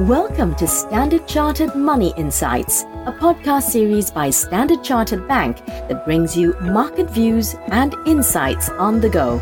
Welcome to Standard Chartered Money Insights, a podcast series by Standard Chartered Bank that brings you market views and insights on the go.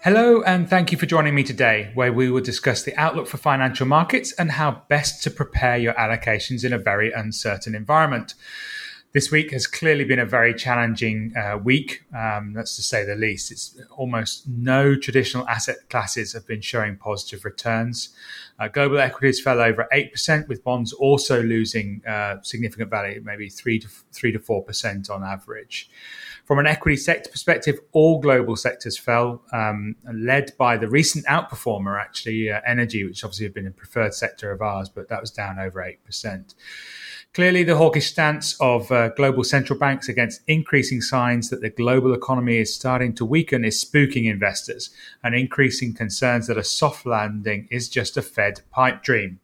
Hello, and thank you for joining me today, where we will discuss the outlook for financial markets and how best to prepare your allocations in a very uncertain environment. This week has clearly been a very challenging uh, week, um, that's to say the least. It's almost no traditional asset classes have been showing positive returns. Uh, global equities fell over 8%, with bonds also losing uh, significant value, maybe 3 to 3 to 4% on average. From an equity sector perspective, all global sectors fell, um, led by the recent outperformer, actually, uh, energy, which obviously had been a preferred sector of ours, but that was down over 8%. Clearly, the hawkish stance of uh, global central banks against increasing signs that the global economy is starting to weaken is spooking investors and increasing concerns that a soft landing is just a Fed pipe dream.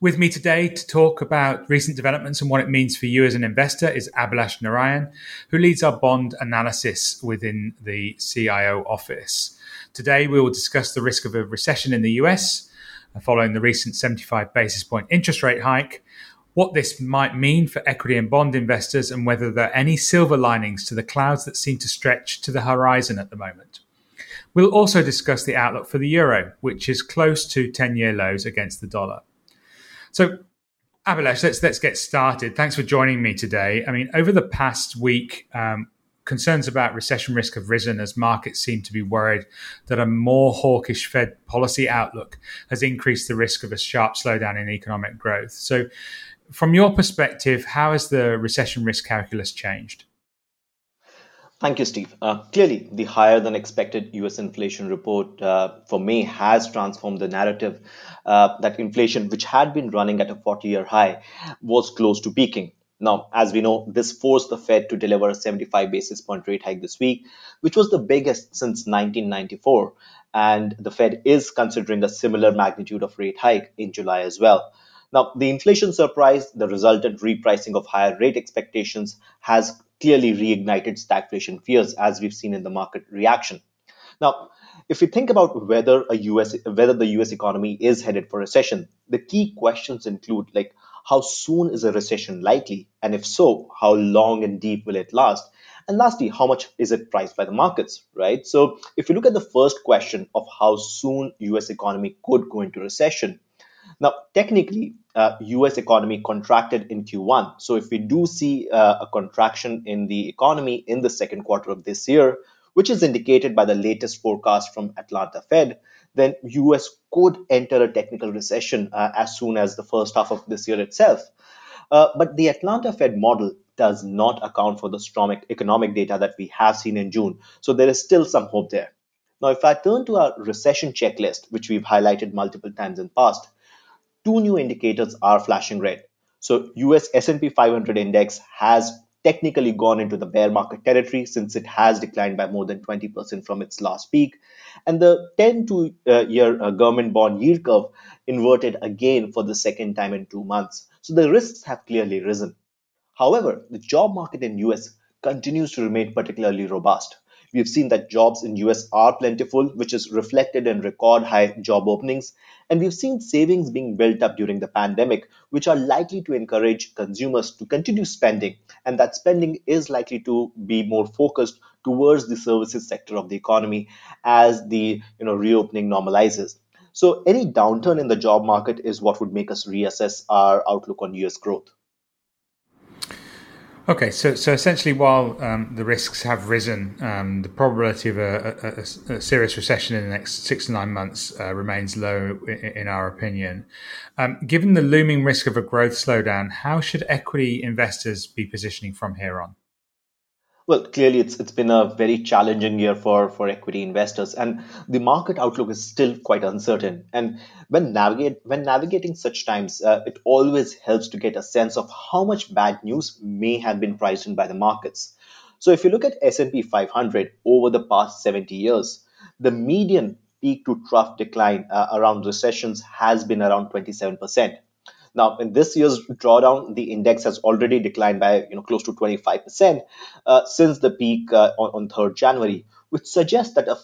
With me today to talk about recent developments and what it means for you as an investor is Abhilash Narayan, who leads our bond analysis within the CIO office. Today, we will discuss the risk of a recession in the US uh, following the recent 75 basis point interest rate hike what this might mean for equity and bond investors, and whether there are any silver linings to the clouds that seem to stretch to the horizon at the moment. We'll also discuss the outlook for the euro, which is close to 10 year lows against the dollar. So, Abhilash, let's, let's get started. Thanks for joining me today. I mean, over the past week, um, concerns about recession risk have risen as markets seem to be worried that a more hawkish Fed policy outlook has increased the risk of a sharp slowdown in economic growth. So, from your perspective, how has the recession risk calculus changed? Thank you, Steve. Uh, clearly, the higher than expected US inflation report uh, for May has transformed the narrative uh, that inflation, which had been running at a 40 year high, was close to peaking. Now, as we know, this forced the Fed to deliver a 75 basis point rate hike this week, which was the biggest since 1994. And the Fed is considering a similar magnitude of rate hike in July as well. Now, the inflation surprise, the resultant repricing of higher rate expectations has clearly reignited stagflation fears, as we've seen in the market reaction. Now, if we think about whether a US whether the US economy is headed for recession, the key questions include like how soon is a recession likely, and if so, how long and deep will it last? And lastly, how much is it priced by the markets, right? So if you look at the first question of how soon US economy could go into recession, now, technically, uh, US economy contracted in Q1. So if we do see uh, a contraction in the economy in the second quarter of this year, which is indicated by the latest forecast from Atlanta Fed, then US could enter a technical recession uh, as soon as the first half of this year itself. Uh, but the Atlanta Fed model does not account for the strong economic data that we have seen in June. So there is still some hope there. Now, if I turn to our recession checklist, which we've highlighted multiple times in past, two new indicators are flashing red. So US S&P 500 index has technically gone into the bear market territory since it has declined by more than 20% from its last peak. And the 10 to uh, year uh, government bond yield curve inverted again for the second time in two months. So the risks have clearly risen. However, the job market in US continues to remain particularly robust. We've seen that jobs in US are plentiful, which is reflected in record high job openings. And we've seen savings being built up during the pandemic, which are likely to encourage consumers to continue spending. And that spending is likely to be more focused towards the services sector of the economy as the you know, reopening normalizes. So any downturn in the job market is what would make us reassess our outlook on US growth. Okay, so so essentially, while um, the risks have risen, um, the probability of a, a, a, serious recession in the next six to nine months uh, remains low, in, in our opinion. Um, given the looming risk of a growth slowdown, how should equity investors be positioning from here on? Well, clearly, it's it's been a very challenging year for for equity investors, and the market outlook is still quite uncertain. And when navigate when navigating such times, uh, it always helps to get a sense of how much bad news may have been priced in by the markets. So, if you look at S&P 500 over the past 70 years, the median peak to trough decline uh, around recessions has been around 27 percent. Now, in this year's drawdown, the index has already declined by you know close to 25% uh, since the peak uh, on, on 3rd January, which suggests that a,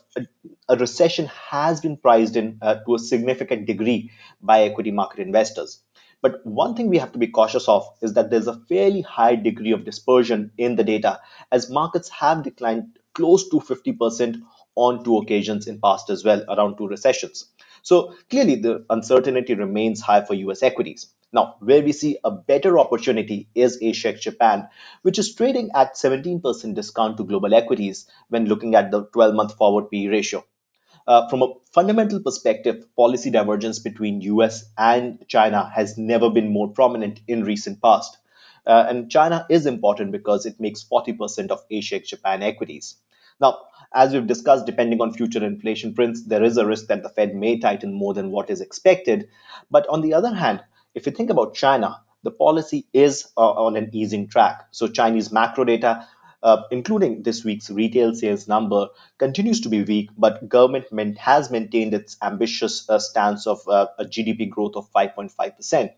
a recession has been priced in uh, to a significant degree by equity market investors. But one thing we have to be cautious of is that there's a fairly high degree of dispersion in the data, as markets have declined close to 50% on two occasions in past as well, around two recessions. So clearly, the uncertainty remains high for US equities. Now, where we see a better opportunity is Asia Japan, which is trading at 17% discount to global equities when looking at the 12 month forward PE ratio. Uh, from a fundamental perspective, policy divergence between US and China has never been more prominent in recent past. Uh, and China is important because it makes 40% of Asia Japan equities. Now, as we've discussed, depending on future inflation prints, there is a risk that the Fed may tighten more than what is expected. But on the other hand, if you think about China, the policy is uh, on an easing track. So Chinese macro data, uh, including this week's retail sales number, continues to be weak, but government has maintained its ambitious uh, stance of uh, a GDP growth of 5.5%.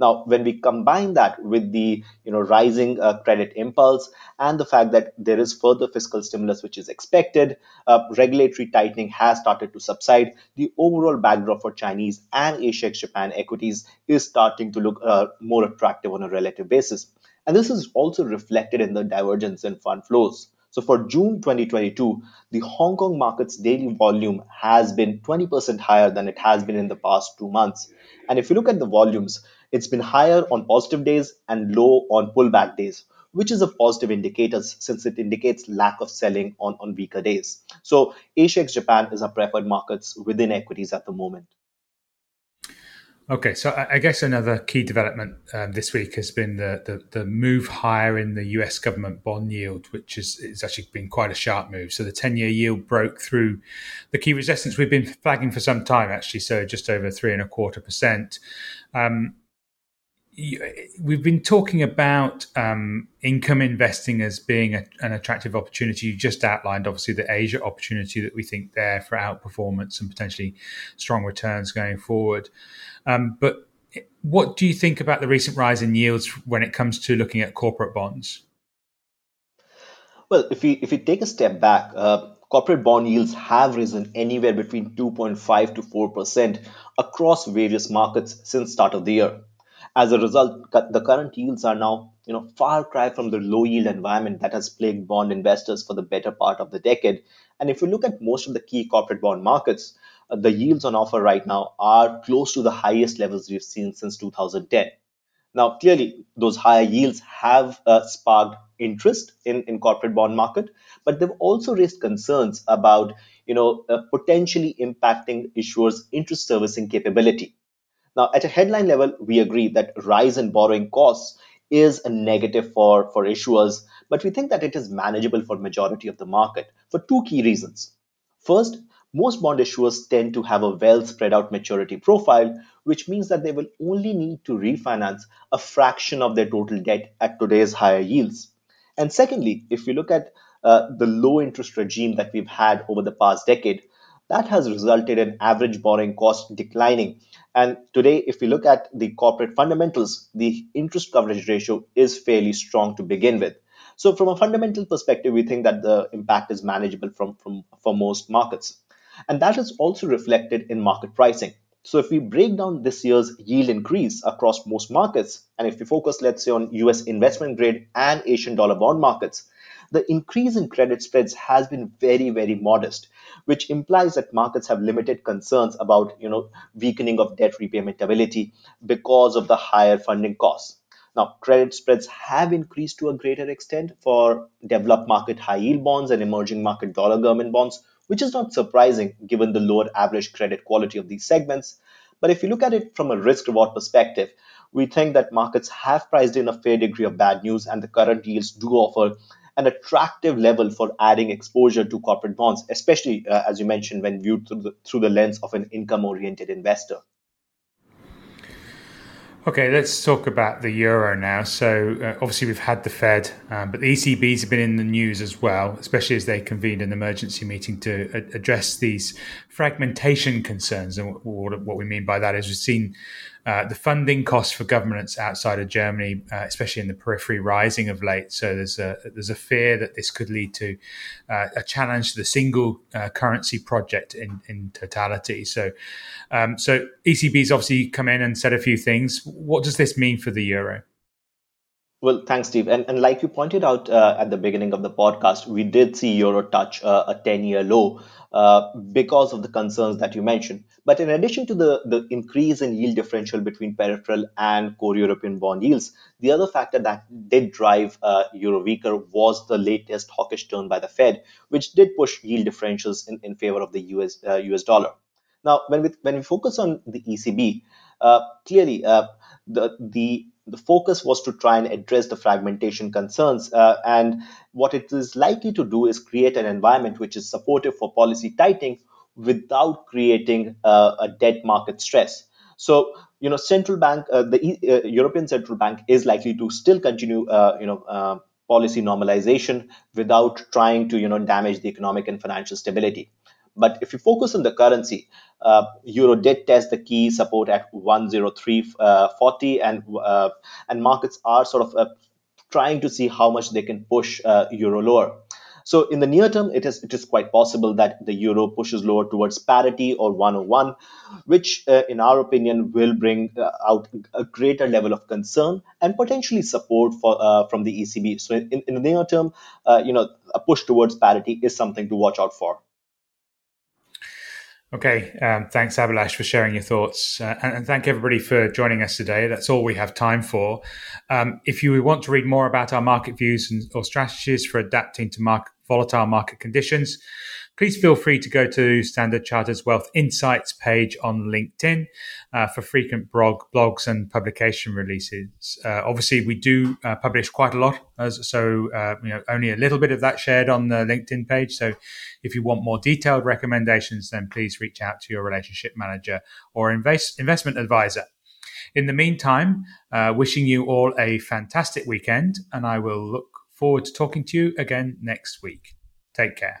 Now, when we combine that with the you know rising uh, credit impulse and the fact that there is further fiscal stimulus which is expected, uh, regulatory tightening has started to subside. The overall backdrop for Chinese and Asia Japan equities is starting to look uh, more attractive on a relative basis. And this is also reflected in the divergence in fund flows. So for June 2022, the Hong Kong market's daily volume has been 20% higher than it has been in the past two months. And if you look at the volumes, it's been higher on positive days and low on pullback days, which is a positive indicator since it indicates lack of selling on, on weaker days. So Asia Japan is our preferred markets within equities at the moment. Okay, so I guess another key development um, this week has been the, the, the move higher in the U.S. government bond yield, which is it's actually been quite a sharp move. So the ten-year yield broke through the key resistance we've been flagging for some time, actually. So just over three and a quarter percent. Um, we've been talking about um, income investing as being a, an attractive opportunity. You just outlined, obviously, the Asia opportunity that we think there for outperformance and potentially strong returns going forward. Um, but what do you think about the recent rise in yields when it comes to looking at corporate bonds? Well, if we if we take a step back, uh, corporate bond yields have risen anywhere between 2.5 to 4 percent across various markets since start of the year. As a result, the current yields are now, you know, far cry from the low yield environment that has plagued bond investors for the better part of the decade. And if you look at most of the key corporate bond markets, uh, the yields on offer right now are close to the highest levels we've seen since 2010. Now, clearly, those higher yields have uh, sparked interest in, in corporate bond market, but they've also raised concerns about, you know, uh, potentially impacting issuers' interest servicing capability. Now, at a headline level, we agree that rise in borrowing costs is a negative for, for issuers, but we think that it is manageable for majority of the market for two key reasons. First, most bond issuers tend to have a well spread out maturity profile, which means that they will only need to refinance a fraction of their total debt at today's higher yields. And secondly, if you look at uh, the low interest regime that we've had over the past decade, that has resulted in average borrowing cost declining. And today, if we look at the corporate fundamentals, the interest coverage ratio is fairly strong to begin with. So, from a fundamental perspective, we think that the impact is manageable from, from for most markets. And that is also reflected in market pricing. So, if we break down this year's yield increase across most markets, and if we focus, let's say, on US investment grade and Asian dollar bond markets, the increase in credit spreads has been very, very modest, which implies that markets have limited concerns about you know weakening of debt repayment ability because of the higher funding costs. Now, credit spreads have increased to a greater extent for developed market high yield bonds and emerging market dollar government bonds, which is not surprising given the lower average credit quality of these segments. But if you look at it from a risk reward perspective, we think that markets have priced in a fair degree of bad news, and the current yields do offer an attractive level for adding exposure to corporate bonds, especially uh, as you mentioned, when viewed through the, through the lens of an income oriented investor. Okay, let's talk about the euro now. So, uh, obviously, we've had the Fed, um, but the ECBs have been in the news as well, especially as they convened an emergency meeting to a- address these fragmentation concerns. And what, we mean by that is we've seen uh, the funding costs for governments outside of Germany, uh, especially in the periphery, rising of late. So there's a there's a fear that this could lead to uh, a challenge to the single uh, currency project in, in totality. So um, so ECB's obviously come in and said a few things. What does this mean for the euro? Well, thanks, Steve. And, and like you pointed out uh, at the beginning of the podcast, we did see euro touch uh, a 10 year low uh, because of the concerns that you mentioned. But in addition to the, the increase in yield differential between peripheral and core European bond yields, the other factor that did drive uh, euro weaker was the latest hawkish turn by the Fed, which did push yield differentials in, in favor of the US, US uh, dollar. Now, when we, when we focus on the ECB, uh, clearly the, the the focus was to try and address the fragmentation concerns. Uh, and what it is likely to do is create an environment which is supportive for policy tightening without creating uh, a debt market stress. So, you know, central bank, uh, the uh, European Central Bank is likely to still continue, uh, you know, uh, policy normalization without trying to, you know, damage the economic and financial stability. But if you focus on the currency, uh, euro did test the key support at 103.40, uh, and uh, and markets are sort of uh, trying to see how much they can push uh, euro lower. So in the near term, it is it is quite possible that the euro pushes lower towards parity or 101, which, uh, in our opinion, will bring out a greater level of concern and potentially support for from the ECB. So in, in the near term, you know, a push towards parity is something to watch out for. Okay, um, thanks, Abhilash, for sharing your thoughts. Uh, and, and, thank everybody for joining us today. That's all we have time for. Um, if you want to read more about our market views and, or strategies for adapting to market, volatile market conditions, please feel free to go to Standard Chartered's Wealth Insights page on LinkedIn uh, for frequent blog, blogs and publication releases. Uh, obviously, we do uh, publish quite a lot, as, so uh, you know only a little bit of that shared on the LinkedIn page. So, if you want more detailed recommendations, then please reach out to your relationship manager or invest, investment advisor. In the meantime, uh, wishing you all a fantastic weekend, and I will look forward to talking to you again next week. Take care.